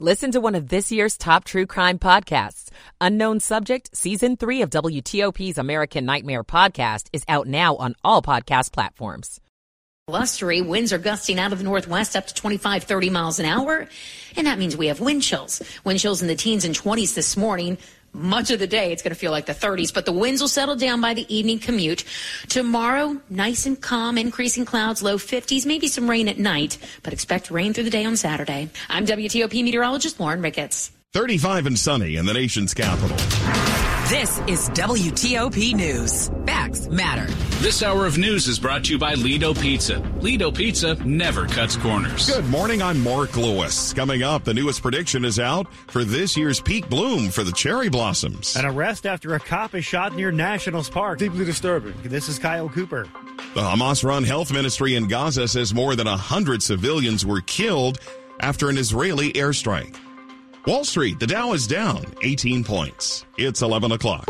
Listen to one of this year's top true crime podcasts. Unknown Subject, Season 3 of WTOP's American Nightmare podcast is out now on all podcast platforms. Blustery winds are gusting out of the northwest up to 25, 30 miles an hour. And that means we have wind chills. Wind chills in the teens and 20s this morning much of the day it's going to feel like the 30s, but the winds will settle down by the evening commute. Tomorrow, nice and calm, increasing clouds, low 50s, maybe some rain at night, but expect rain through the day on Saturday. I'm WTOP meteorologist Lauren Ricketts. 35 and sunny in the nation's capital. This is WTOP News. Facts matter. This hour of news is brought to you by Lido Pizza. Lido Pizza never cuts corners. Good morning. I'm Mark Lewis. Coming up, the newest prediction is out for this year's peak bloom for the cherry blossoms. An arrest after a cop is shot near Nationals Park. Deeply disturbing. This is Kyle Cooper. The Hamas run health ministry in Gaza says more than 100 civilians were killed after an Israeli airstrike. Wall Street, the Dow is down 18 points. It's 11 o'clock.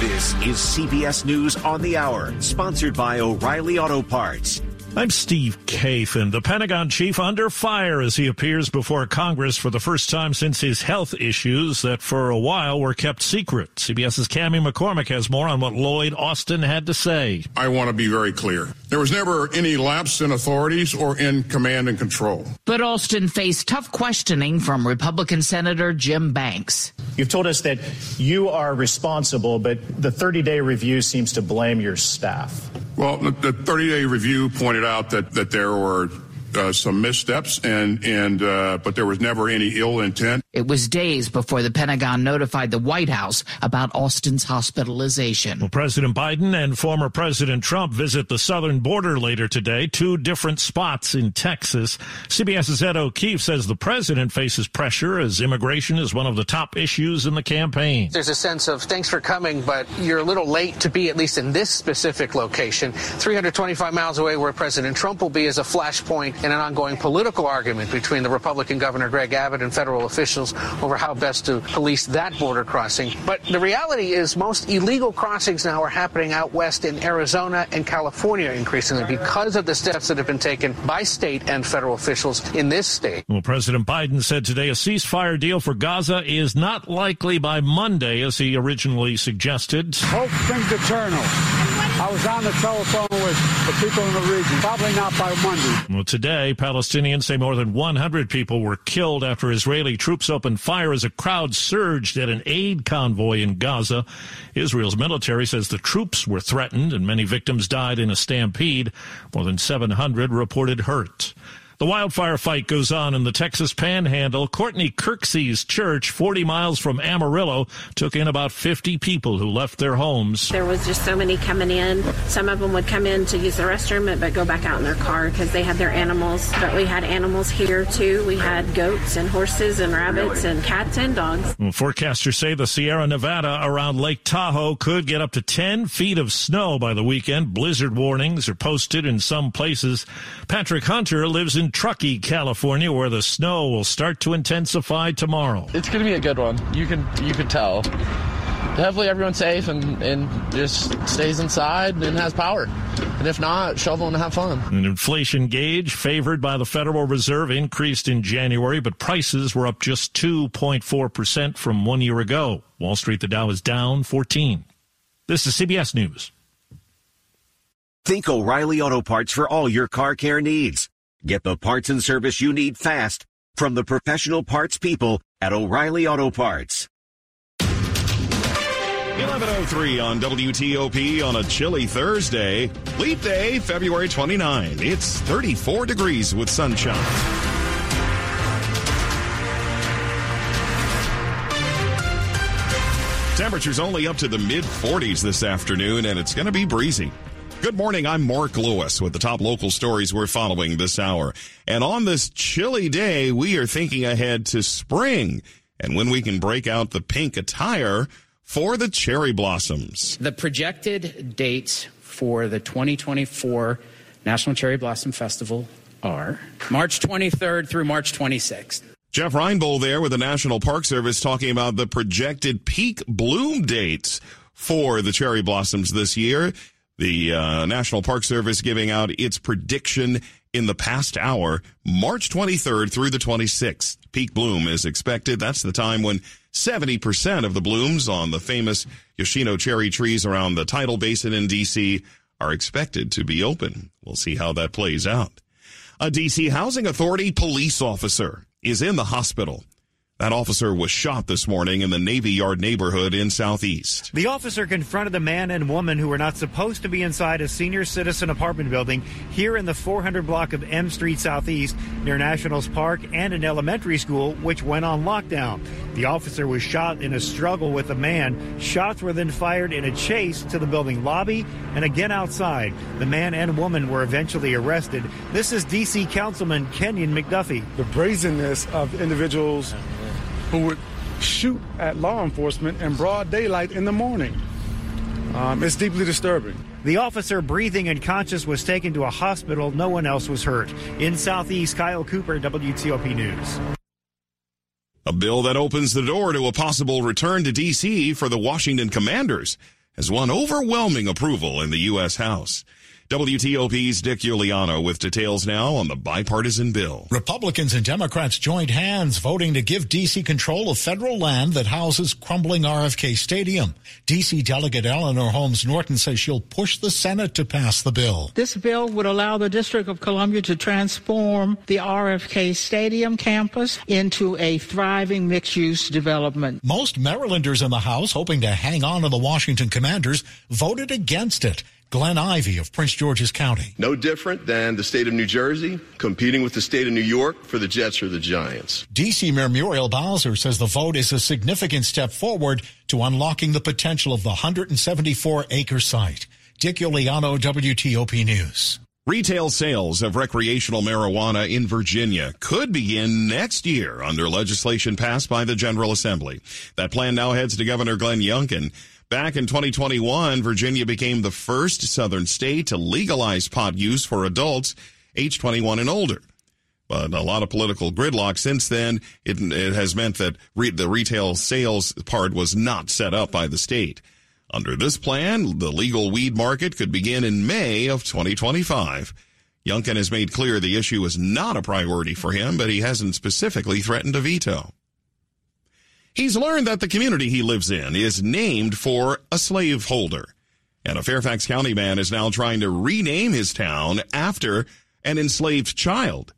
This is CBS News on the Hour, sponsored by O'Reilly Auto Parts. I'm Steve Kathan. The Pentagon chief under fire as he appears before Congress for the first time since his health issues that for a while were kept secret. CBS's Cami McCormick has more on what Lloyd Austin had to say. I want to be very clear. There was never any lapse in authorities or in command and control. But Austin faced tough questioning from Republican Senator Jim Banks. You've told us that you are responsible, but the 30 day review seems to blame your staff. Well, the 30 day review pointed out that, that there were uh, some missteps, and and uh, but there was never any ill intent. It was days before the Pentagon notified the White House about Austin's hospitalization. Well, President Biden and former President Trump visit the southern border later today, two different spots in Texas. CBS's Ed O'Keefe says the president faces pressure as immigration is one of the top issues in the campaign. There's a sense of thanks for coming, but you're a little late to be at least in this specific location. 325 miles away, where President Trump will be, is a flashpoint in an ongoing political argument between the Republican Governor Greg Abbott and federal officials over how best to police that border crossing. But the reality is most illegal crossings now are happening out west in Arizona and California increasingly because of the steps that have been taken by state and federal officials in this state. Well, President Biden said today a ceasefire deal for Gaza is not likely by Monday as he originally suggested. Hope springs eternal. I was on the telephone with the people in the region. Probably not by Monday. Well, today, Palestinians say more than 100 people were killed after Israeli troops opened fire as a crowd surged at an aid convoy in Gaza. Israel's military says the troops were threatened and many victims died in a stampede. More than 700 reported hurt. The wildfire fight goes on in the Texas Panhandle. Courtney Kirksey's church, 40 miles from Amarillo, took in about 50 people who left their homes. There was just so many coming in. Some of them would come in to use the restroom, but go back out in their car because they had their animals. But we had animals here too. We had goats and horses and rabbits and cats and dogs. Well, forecasters say the Sierra Nevada around Lake Tahoe could get up to 10 feet of snow by the weekend. Blizzard warnings are posted in some places. Patrick Hunter lives in Truckee, California, where the snow will start to intensify tomorrow. It's going to be a good one. You can you can tell. Hopefully everyone's safe and, and just stays inside and has power. And if not, shovel and have fun. An inflation gauge favored by the Federal Reserve increased in January, but prices were up just 2.4% from one year ago. Wall Street, the Dow is down 14. This is CBS News. Think O'Reilly Auto Parts for all your car care needs. Get the parts and service you need fast from the professional parts people at O'Reilly Auto Parts. 1103 on WTOP on a chilly Thursday. Leap day, February 29. It's 34 degrees with sunshine. Temperatures only up to the mid 40s this afternoon, and it's going to be breezy. Good morning. I'm Mark Lewis with the top local stories we're following this hour. And on this chilly day, we are thinking ahead to spring and when we can break out the pink attire for the cherry blossoms. The projected dates for the 2024 National Cherry Blossom Festival are March 23rd through March 26th. Jeff Reinbold there with the National Park Service talking about the projected peak bloom dates for the cherry blossoms this year. The uh, National Park Service giving out its prediction in the past hour, March 23rd through the 26th. Peak bloom is expected. That's the time when 70% of the blooms on the famous Yoshino cherry trees around the tidal basin in D.C. are expected to be open. We'll see how that plays out. A D.C. Housing Authority police officer is in the hospital. That officer was shot this morning in the Navy Yard neighborhood in Southeast. The officer confronted a man and woman who were not supposed to be inside a senior citizen apartment building here in the 400 block of M Street Southeast near Nationals Park and an elementary school which went on lockdown. The officer was shot in a struggle with a man. Shots were then fired in a chase to the building lobby and again outside. The man and woman were eventually arrested. This is D.C. Councilman Kenyon McDuffie. The brazenness of individuals who would shoot at law enforcement in broad daylight in the morning. Um, it's deeply disturbing. The officer, breathing and conscious, was taken to a hospital. No one else was hurt. In Southeast, Kyle Cooper, WTOP News. A bill that opens the door to a possible return to D.C. for the Washington Commanders has won overwhelming approval in the U.S. House. WTOP's Dick Uliano with details now on the bipartisan bill. Republicans and Democrats joined hands voting to give D.C. control of federal land that houses crumbling RFK Stadium. D.C. Delegate Eleanor Holmes Norton says she'll push the Senate to pass the bill. This bill would allow the District of Columbia to transform the RFK Stadium campus into a thriving mixed use development. Most Marylanders in the House, hoping to hang on to the Washington Commanders, voted against it. Glenn Ivey of Prince George's County. No different than the state of New Jersey competing with the state of New York for the Jets or the Giants. D.C. Mayor Muriel Bowser says the vote is a significant step forward to unlocking the potential of the 174 acre site. Dick Uliano, WTOP News. Retail sales of recreational marijuana in Virginia could begin next year under legislation passed by the General Assembly. That plan now heads to Governor Glenn Youngkin. Back in 2021, Virginia became the first southern state to legalize pot use for adults age 21 and older. But a lot of political gridlock since then. It, it has meant that re- the retail sales part was not set up by the state. Under this plan, the legal weed market could begin in May of 2025. Youngkin has made clear the issue is not a priority for him, but he hasn't specifically threatened a veto. He's learned that the community he lives in is named for a slaveholder. And a Fairfax County man is now trying to rename his town after an enslaved child.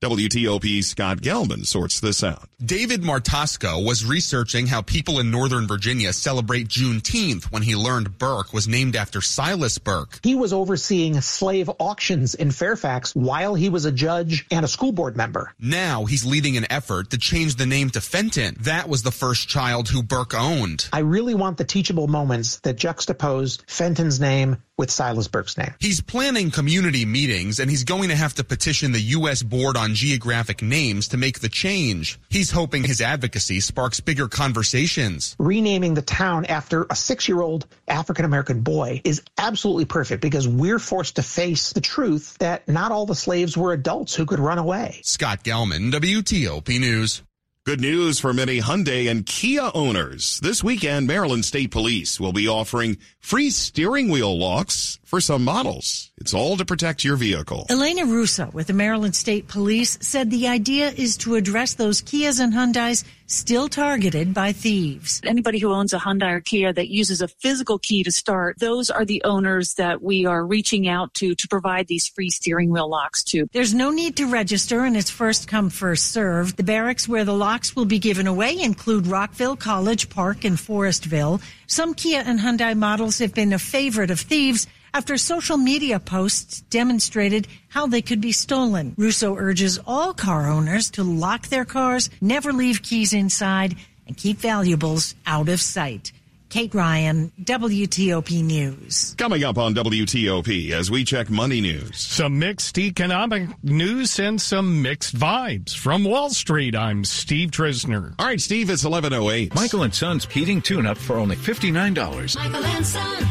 WTOP's Scott Gelman sorts this out. David Martosco was researching how people in Northern Virginia celebrate Juneteenth when he learned Burke was named after Silas Burke. He was overseeing slave auctions in Fairfax while he was a judge and a school board member. Now he's leading an effort to change the name to Fenton. That was the first child who Burke owned. I really want the teachable moments that juxtapose Fenton's name with Silas Burke's name. He's planning community meetings and he's going to have to petition the U.S. Board on Geographic Names to make the change. He's hoping his advocacy sparks bigger conversations. Renaming the town after a six year old African American boy is absolutely perfect because we're forced to face the truth that not all the slaves were adults who could run away. Scott Gelman, WTOP News. Good news for many Hyundai and Kia owners. This weekend, Maryland State Police will be offering free steering wheel locks for some models. It's all to protect your vehicle. Elena Russo with the Maryland State Police said the idea is to address those Kias and Hyundais still targeted by thieves. Anybody who owns a Hyundai or Kia that uses a physical key to start, those are the owners that we are reaching out to to provide these free steering wheel locks to. There's no need to register and it's first come, first served. The barracks where the locks will be given away include Rockville, College Park, and Forestville. Some Kia and Hyundai models have been a favorite of thieves after social media posts demonstrated how they could be stolen. Russo urges all car owners to lock their cars, never leave keys inside, and keep valuables out of sight. Kate Ryan, WTOP News. Coming up on WTOP as we check money news. Some mixed economic news and some mixed vibes. From Wall Street, I'm Steve Dresner. All right, Steve, it's 1108. Michael and Son's heating tune up for only $59. Michael and Son.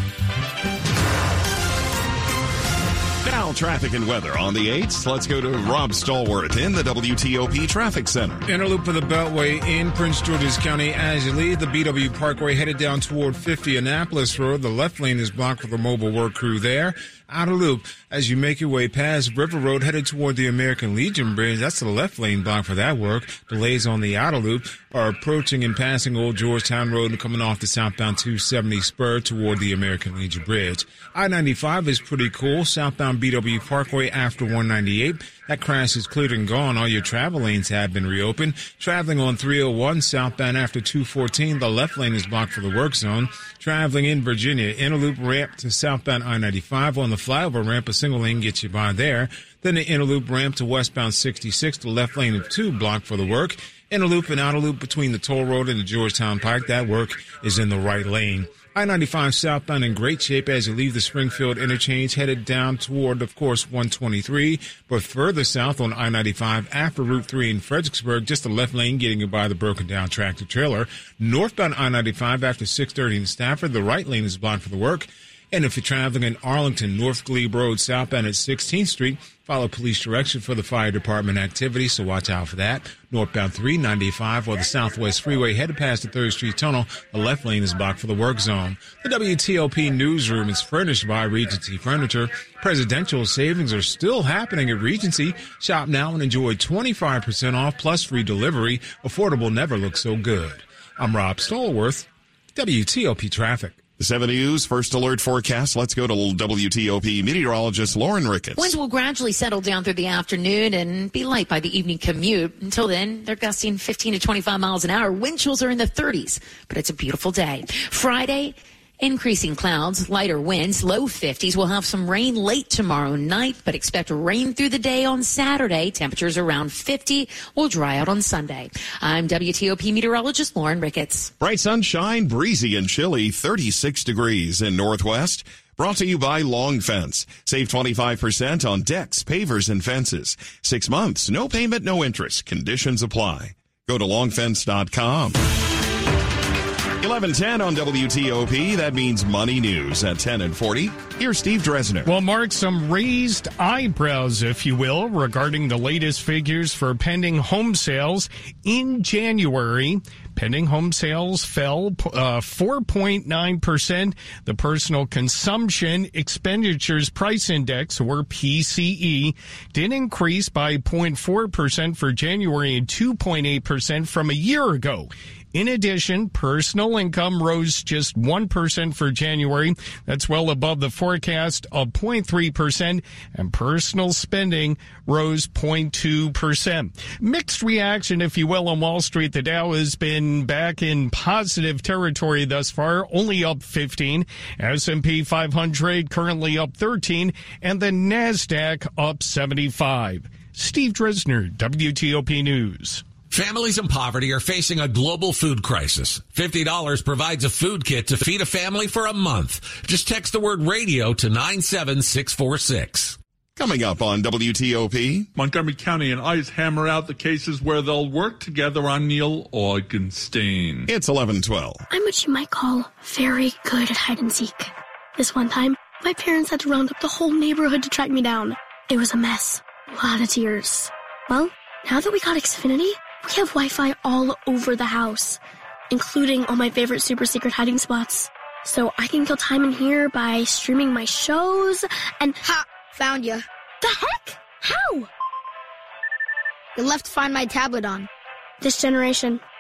Traffic and weather on the 8th. Let's go to Rob Stallworth in the WTOP Traffic Center. Inner loop of the Beltway in Prince George's County as you leave the BW Parkway headed down toward 50 Annapolis Road. The left lane is blocked with a mobile work crew there. Outer loop as you make your way past River Road headed toward the American Legion Bridge. That's the left lane block for that work. Delays on the outer loop are approaching and passing Old Georgetown Road and coming off the southbound 270 spur toward the American Legion Bridge. I-95 is pretty cool. Southbound BW Parkway after 198. That crash is cleared and gone. All your travel lanes have been reopened. Traveling on 301 southbound after 214, the left lane is blocked for the work zone. Traveling in Virginia, inner loop ramp to southbound I-95 on the flyover ramp, a single lane gets you by there. Then the inner loop ramp to westbound 66, the left lane of 2 blocked for the work. Inner loop and outer loop between the toll road and the Georgetown Pike, that work is in the right lane. I-95 southbound in great shape as you leave the Springfield interchange headed down toward, of course, 123, but further south on I-95 after Route 3 in Fredericksburg, just the left lane getting you by the broken down tractor trailer. Northbound I-95 after 630 in Stafford, the right lane is blocked for the work. And if you're traveling in Arlington, North Glebe Road, southbound at 16th Street, follow police direction for the fire department activity, so watch out for that. Northbound 395 or the Southwest Freeway headed past the 3rd Street Tunnel, the left lane is blocked for the work zone. The WTOP newsroom is furnished by Regency Furniture. Presidential savings are still happening at Regency. Shop now and enjoy 25% off plus free delivery. Affordable never looks so good. I'm Rob Stallworth, WTOP Traffic. The 7 News first alert forecast. Let's go to WTOP meteorologist Lauren Ricketts. Winds will gradually settle down through the afternoon and be light by the evening commute. Until then, they're gusting 15 to 25 miles an hour. Wind chills are in the 30s, but it's a beautiful day. Friday, Increasing clouds, lighter winds, low 50s. We'll have some rain late tomorrow night, but expect rain through the day on Saturday. Temperatures around 50 will dry out on Sunday. I'm WTOP meteorologist Lauren Ricketts. Bright sunshine, breezy and chilly, 36 degrees in Northwest. Brought to you by Long Fence. Save 25% on decks, pavers, and fences. Six months, no payment, no interest. Conditions apply. Go to longfence.com. 1110 on WTOP. That means money news at 10 and 40. Here's Steve Dresner. Well, Mark, some raised eyebrows, if you will, regarding the latest figures for pending home sales in January. Pending home sales fell uh, 4.9%. The personal consumption expenditures price index, or PCE, did increase by 0.4% for January and 2.8% from a year ago. In addition, personal income rose just 1% for January. That's well above the forecast of 0.3%, and personal spending rose 0.2%. Mixed reaction, if you will, on Wall Street. The Dow has been back in positive territory thus far, only up 15. S&P 500 currently up 13, and the Nasdaq up 75. Steve Dresner, WTOP News. Families in poverty are facing a global food crisis. $50 provides a food kit to feed a family for a month. Just text the word radio to 97646. Coming up on WTOP. Montgomery County and ICE hammer out the cases where they'll work together on Neil Augenstein. It's 1112. I'm what you might call very good at hide and seek. This one time, my parents had to round up the whole neighborhood to track me down. It was a mess. A lot of tears. Well, now that we got Xfinity, we have Wi-Fi all over the house, including all my favorite super secret hiding spots. So I can kill time in here by streaming my shows and- Ha! Found you. The heck? How? You left to Find My tablet on. This generation,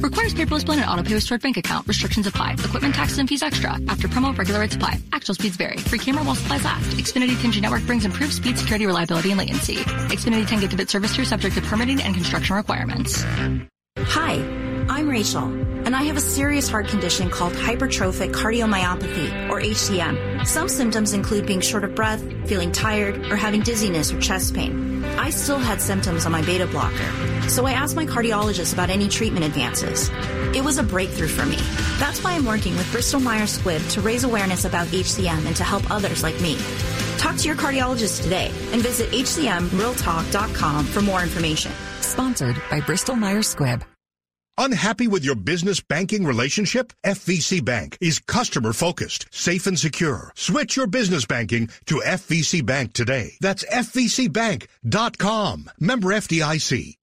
Requires paperless blend and auto pay with stored bank account. Restrictions apply. Equipment taxes and fees extra. After promo, regular rates apply. Actual speeds vary. Free camera while supplies last. Xfinity 10G network brings improved speed, security, reliability, and latency. Xfinity 10 gigabit service through subject to permitting and construction requirements. Hi, I'm Rachel, and I have a serious heart condition called hypertrophic cardiomyopathy, or HCM. Some symptoms include being short of breath, feeling tired, or having dizziness or chest pain. I still had symptoms on my beta blocker, so I asked my cardiologist about any treatment advances. It was a breakthrough for me. That's why I'm working with Bristol Myers Squibb to raise awareness about HCM and to help others like me. Talk to your cardiologist today and visit hcmrealtalk.com for more information. Sponsored by Bristol Myers Squibb. Unhappy with your business banking relationship? FVC Bank is customer focused, safe and secure. Switch your business banking to FVC Bank today. That's FVCBank.com. Member FDIC.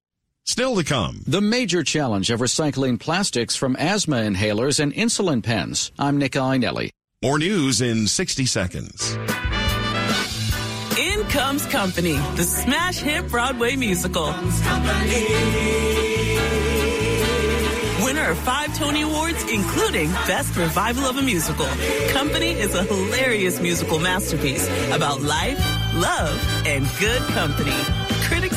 Still to come. The major challenge of recycling plastics from asthma inhalers and insulin pens. I'm Nick Iannelli. More news in 60 seconds. In comes Company, the smash hit Broadway musical. Winner of five Tony Awards, including Best Revival of a Musical. Company is a hilarious musical masterpiece about life, love, and good company.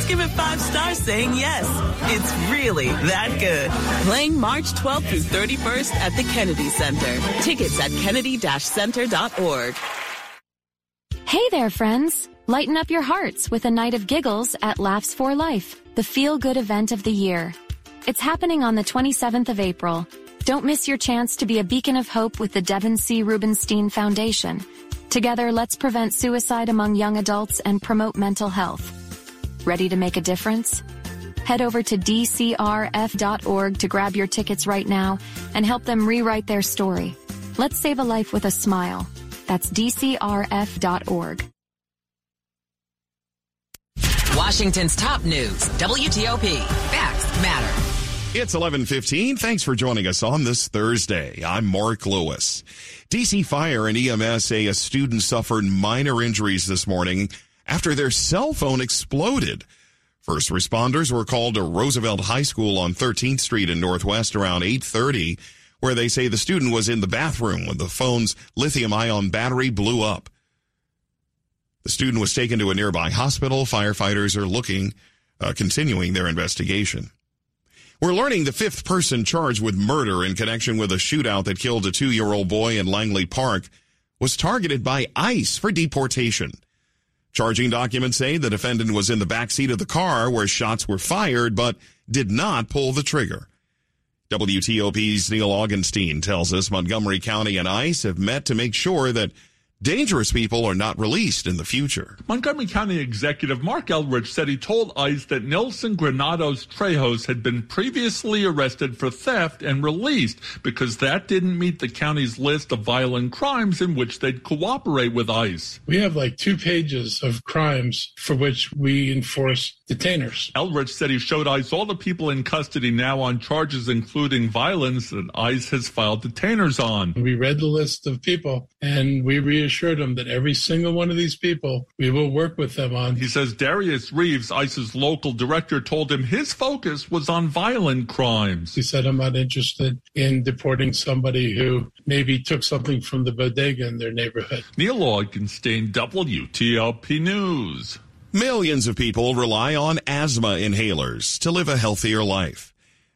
Give it five stars saying yes. It's really that good. Playing March 12th through 31st at the Kennedy Center. Tickets at kennedy-center.org. Hey there, friends. Lighten up your hearts with a night of giggles at Laughs for Life, the feel-good event of the year. It's happening on the 27th of April. Don't miss your chance to be a beacon of hope with the Devon C. Rubenstein Foundation. Together, let's prevent suicide among young adults and promote mental health. Ready to make a difference? Head over to dcrf.org to grab your tickets right now and help them rewrite their story. Let's save a life with a smile. That's dcrf.org. Washington's top news, WTOP. Facts matter. It's 11:15. Thanks for joining us on this Thursday. I'm Mark Lewis. DC Fire and EMS say a student suffered minor injuries this morning after their cell phone exploded. First responders were called to Roosevelt High School on 13th Street in Northwest around 8:30, where they say the student was in the bathroom when the phone's lithium-ion battery blew up. The student was taken to a nearby hospital. Firefighters are looking, uh, continuing their investigation. We're learning the fifth person charged with murder in connection with a shootout that killed a two-year-old boy in Langley Park was targeted by ICE for deportation. Charging documents say the defendant was in the back seat of the car where shots were fired, but did not pull the trigger. WTOP's Neil Augenstein tells us Montgomery County and ICE have met to make sure that dangerous people are not released in the future. Montgomery County Executive Marc Elrich said he told ICE that Nelson Granados Trejos had been previously arrested for theft and released because that didn't meet the county's list of violent crimes in which they'd cooperate with ICE. We have like two pages of crimes for which we enforce detainers. Elrich said he showed ICE all the people in custody now on charges including violence that ICE has filed detainers on. We read the list of people and we reassured him that every single one of these people we will work with them on. He says Darius Reeves, ICE's local director, told him his focus was on violent crimes. He said, I'm not interested in deporting somebody who maybe took something from the bodega in their neighborhood. Neil Augenstein, WTOP News. Millions of people rely on asthma inhalers to live a healthier life.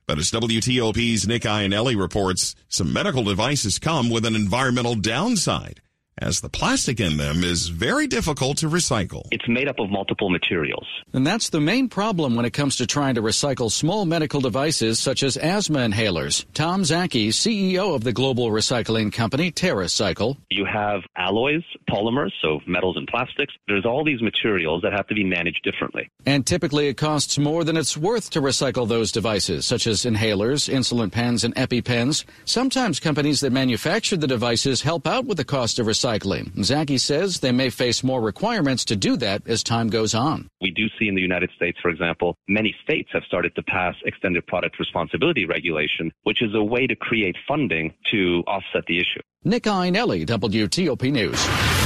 But as WTOP's Nick Iannelli reports, some medical devices come with an environmental downside as the plastic in them is very difficult to recycle. It's made up of multiple materials. And that's the main problem when it comes to trying to recycle small medical devices such as asthma inhalers. Tom Szaky, CEO of the global recycling company TerraCycle. You have alloys, polymers, so metals and plastics. There's all these materials that have to be managed differently. And typically it costs more than it's worth to recycle those devices, such as inhalers, insulin pens, and EpiPens. Sometimes companies that manufacture the devices help out with the cost of recycling. Szaky says they may face more requirements to do that as time goes on. We do see in the United States, for example, many states have started to pass extended product responsibility regulation, which is a way to create funding to offset the issue. Nick Iannelli, WTOP News.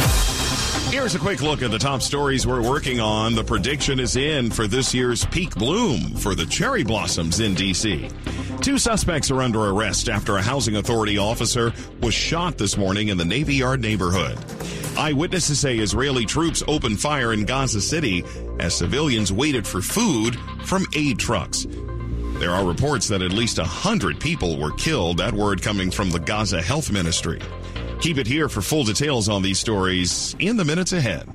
Here's a quick look at the top stories we're working on. The prediction is in for this year's peak bloom for the cherry blossoms in D.C. Two suspects are under arrest after a housing authority officer was shot this morning in the Navy Yard neighborhood. Eyewitnesses say Israeli troops opened fire in Gaza City as civilians waited for food from aid trucks. There are reports that at least 100 people were killed, that word coming from the Gaza Health Ministry. Keep it here for full details on these stories in the minutes ahead.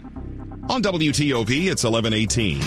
On WTOP, it's 1118.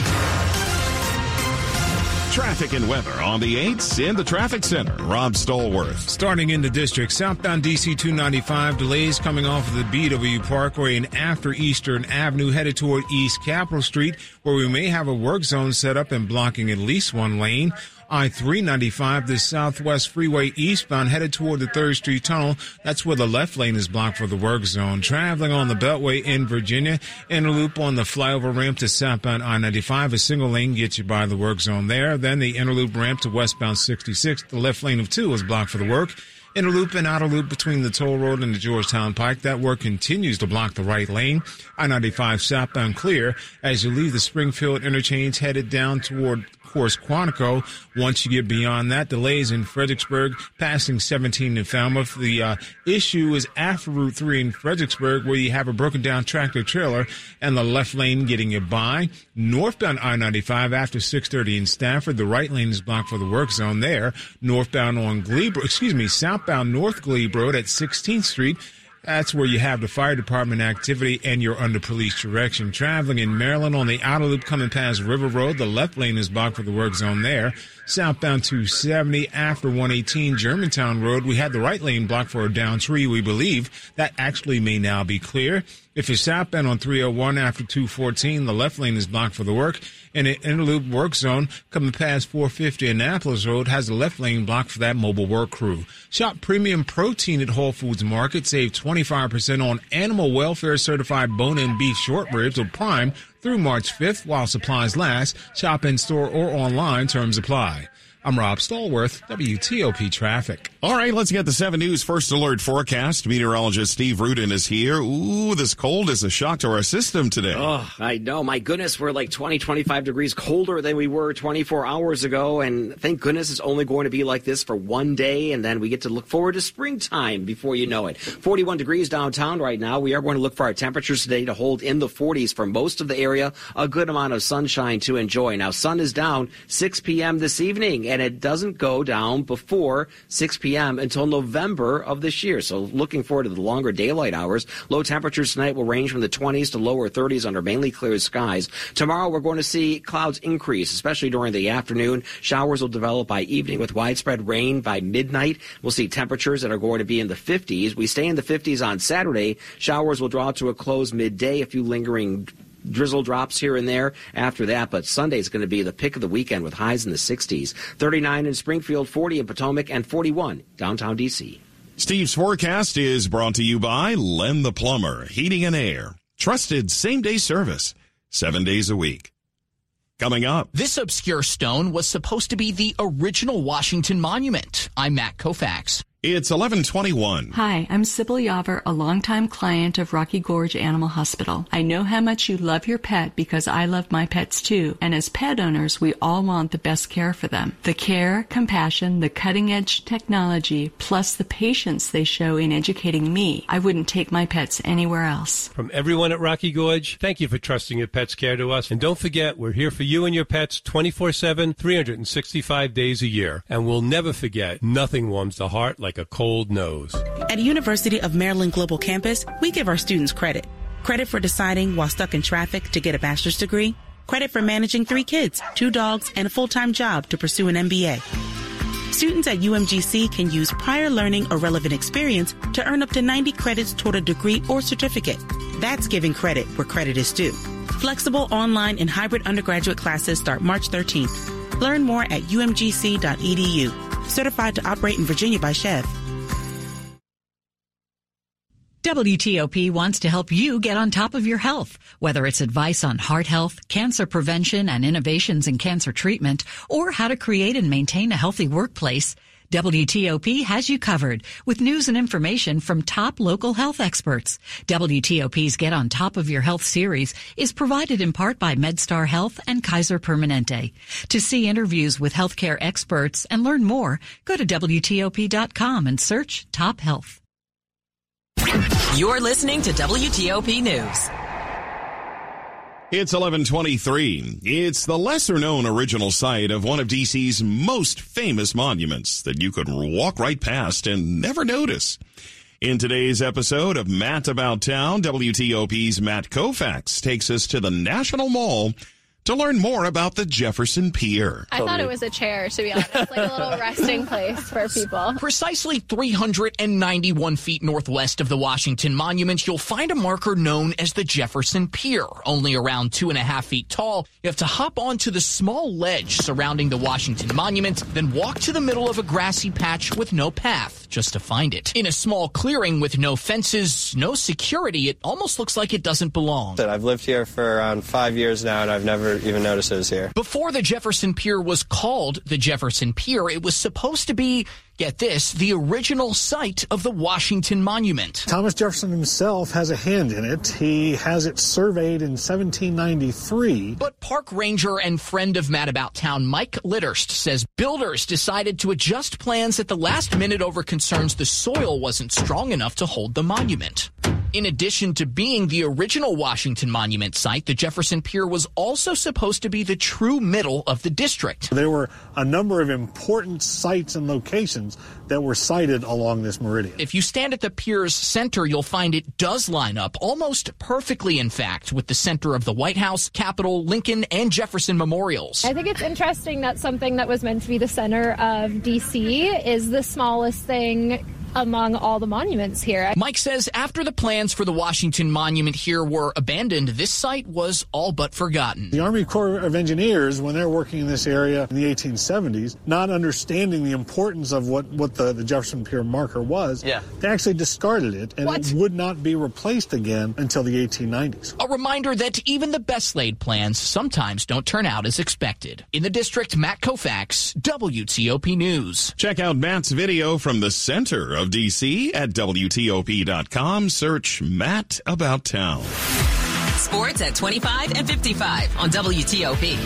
Traffic and weather on the 8s in the traffic center. Rob Stallworth. Starting in the district, southbound DC 295, delays coming off of the BW Parkway and after Eastern Avenue headed toward East Capitol Street, where we may have a work zone set up and blocking at least one lane. I-395, the Southwest Freeway eastbound headed toward the 3rd Street Tunnel. That's where the left lane is blocked for the work zone. Traveling on the Beltway in Virginia, inner loop on the flyover ramp to southbound I-95. A single lane gets you by the work zone there. Then the inner loop ramp to westbound 66. The left lane of 2 is blocked for the work. Inner loop and outer loop between the toll road and the Georgetown Pike. That work continues to block the right lane. I-95 southbound clear as you leave the Springfield interchange headed down toward course, Quantico. Once you get beyond that, delays in Fredericksburg, passing 17 in Falmouth. The uh, issue is after Route 3 in Fredericksburg, where you have a broken down tractor trailer and the left lane getting you by. Northbound I-95 after 630 in Stafford, the right lane is blocked for the work zone there. Northbound on Glebe, excuse me, southbound North Glebe Road at 16th Street. That's where you have the fire department activity and you're under police direction. Traveling in Maryland on the outer loop coming past River Road, the left lane is blocked for the work zone there. Southbound 270 after 118 Germantown Road, we had the right lane blocked for a down tree. We believe that actually may now be clear. If you're southbound on 301 after 214, the left lane is blocked for the work. And an interloop work zone coming past 450 Annapolis Road has the left lane blocked for that mobile work crew. Shop premium protein at Whole Foods Market. Save 25% on animal welfare certified bone-in beef short ribs or prime through March 5th while supplies last. Shop in store or online. Terms apply. I'm Rob Stallworth, WTOP Traffic. All right, let's get the 7 News First Alert forecast. Meteorologist Steve Rudin is here. Ooh, this cold is a shock to our system today. Oh, I know. My goodness, we're like 20, 25 degrees colder than we were 24 hours ago. And thank goodness it's only going to be like this for one day. And then we get to look forward to springtime before you know it. 41 degrees downtown right now. We are going to look for our temperatures today to hold in the 40s for most of the area. A good amount of sunshine to enjoy. Now, sun is down 6 p.m. this evening and it doesn't go down before 6 p.m. until November of this year. So looking forward to the longer daylight hours. Low temperatures tonight will range from the 20s to lower 30s under mainly clear skies. Tomorrow we're going to see clouds increase, especially during the afternoon. Showers will develop by evening with widespread rain by midnight. We'll see temperatures that are going to be in the 50s. We stay in the 50s on Saturday. Showers will draw to a close midday. A few lingering drizzle drops here and there after that, but Sunday is going to be the pick of the weekend with highs in the 60s. 39 in Springfield, 40 in Potomac, and 41 downtown D.C. Steve's forecast is brought to you by Len the Plumber, Heating and Air. Trusted same day service, seven days a week. Coming up. This obscure stone was supposed to be the original Washington Monument. I'm Matt Koufax. It's 1121. Hi, I'm Sybil Yaver, a longtime client of Rocky Gorge Animal Hospital. I know how much you love your pet because I love my pets too. And as pet owners, we all want the best care for them. The care, compassion, the cutting edge technology, plus the patience they show in educating me. I wouldn't take my pets anywhere else. From everyone at Rocky Gorge, thank you for trusting your pet's care to us. And don't forget, we're here for you and your pets 24 7, 365 days a year. And we'll never forget, nothing warms the heart like like a cold nose. At University of Maryland Global Campus, we give our students credit. Credit for deciding while stuck in traffic to get a bachelor's degree. Credit for managing three kids, two dogs, and a full-time job to pursue an MBA. Students at UMGC can use prior learning or relevant experience to earn up to 90 credits toward a degree or certificate. That's giving credit where credit is due. Flexible online and hybrid undergraduate classes start March 13th. Learn more at umgc.edu certified to operate in Virginia by SCHEV. WTOP wants to help you get on top of your health, whether it's advice on heart health, cancer prevention and innovations in cancer treatment, or how to create and maintain a healthy workplace. WTOP has you covered with news and information from top local health experts. WTOP's Get on Top of Your Health series is provided in part by MedStar Health and Kaiser Permanente. To see interviews with healthcare experts and learn more, go to WTOP.com and search Top Health. You're listening to WTOP News. It's 1123. It's the lesser known original site of one of DC's most famous monuments that you could walk right past and never notice. In today's episode of Matt About Town, WTOP's Matt Koufax takes us to the National Mall to learn more about the Jefferson Pier. I thought it was a chair, to be honest, like a little resting place for people. Precisely 391 feet northwest of the Washington Monument, you'll find a marker known as the Jefferson Pier. Only around two and a half feet tall, you have to hop onto the small ledge surrounding the Washington Monument, then walk to the middle of a grassy patch with no path just to find it. In a small clearing with no fences, no security, it almost looks like it doesn't belong. I've lived here for around five years now, and I've never even noticed it was here. Before the Jefferson Pier was called the Jefferson Pier, it was supposed to be Get this, the original site of the Washington Monument. Thomas Jefferson himself has a hand in it. He has it surveyed in 1793. But park ranger and friend of Matt About Town Mike Litterst says builders decided to adjust plans at the last minute over concerns the soil wasn't strong enough to hold the monument. In addition to being the original Washington Monument site, the Jefferson Pier was also supposed to be the true middle of the district. There were a number of important sites and locations that were sited along this meridian. If you stand at the pier's center, you'll find it does line up almost perfectly, in fact, with the center of the White House, Capitol, Lincoln, and Jefferson memorials. I think it's interesting that something that was meant to be the center of D.C. is the smallest thing among all the monuments here. Mike says after the plans for the Washington Monument here were abandoned, this site was all but forgotten. The Army Corps of Engineers, when they're working in this area in the 1870s, not understanding the importance of what, what the, the Jefferson Pier marker was, yeah. they actually discarded it and what? it would not be replaced again until the 1890s. A reminder that even the best laid plans sometimes don't turn out as expected. In the district, Matt Koufax, WTOP News. Check out Matt's video from the center of DC at WTOP.com. Search Matt About Town. Sports at 25 and 55 on WTOP.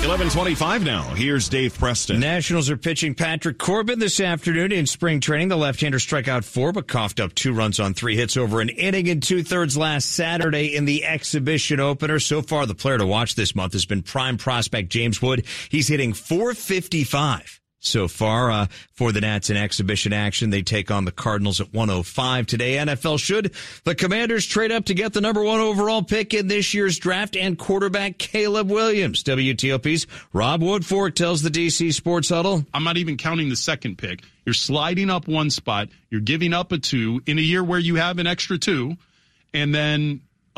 1125 now. Here's Dave Preston. Nationals are pitching Patrick Corbin this afternoon in spring training. The left-hander struck out four, but coughed up two runs on three hits over an inning and two-thirds last Saturday in the exhibition opener. So far, the player to watch this month has been prime prospect James Wood. He's hitting 455 so far uh, for the Nats in exhibition action. They take on the Cardinals at 105 today. NFL should the Commanders trade up to get the number one overall pick in this year's draft and quarterback Caleb Williams. WTOP's Rob Woodfork tells the DC Sports Huddle. I'm not even counting the second pick. You're sliding up one spot. You're giving up a two in a year where you have an extra two. And then